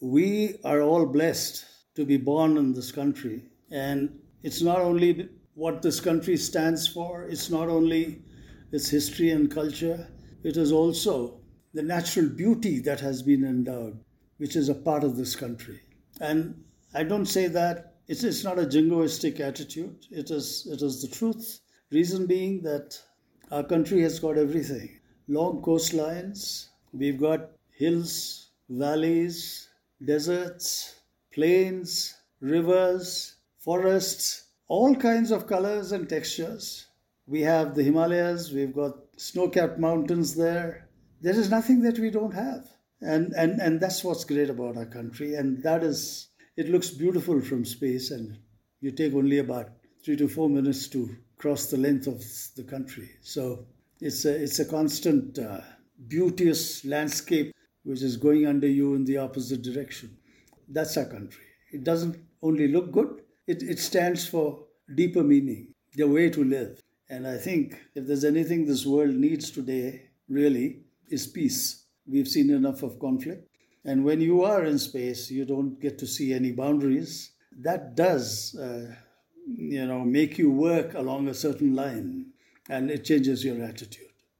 we are all blessed to be born in this country. And it's not only what this country stands for, it's not only its history and culture, it is also the natural beauty that has been endowed, which is a part of this country. And I don't say that it's, it's not a jingoistic attitude, it is, it is the truth. Reason being that our country has got everything long coastlines, we've got hills, valleys, deserts, plains, rivers, forests, all kinds of colors and textures. We have the Himalayas, we've got snow capped mountains there. There is nothing that we don't have. And, and, and that's what's great about our country. And that is, it looks beautiful from space, and you take only about three to four minutes to cross the length of the country. So it's a, it's a constant, uh, beauteous landscape which is going under you in the opposite direction. That's our country. It doesn't only look good, it, it stands for deeper meaning, the way to live. And I think if there's anything this world needs today, really, is peace. We've seen enough of conflict. And when you are in space, you don't get to see any boundaries. That does, uh, you know, make you work along a certain line and it changes your attitude.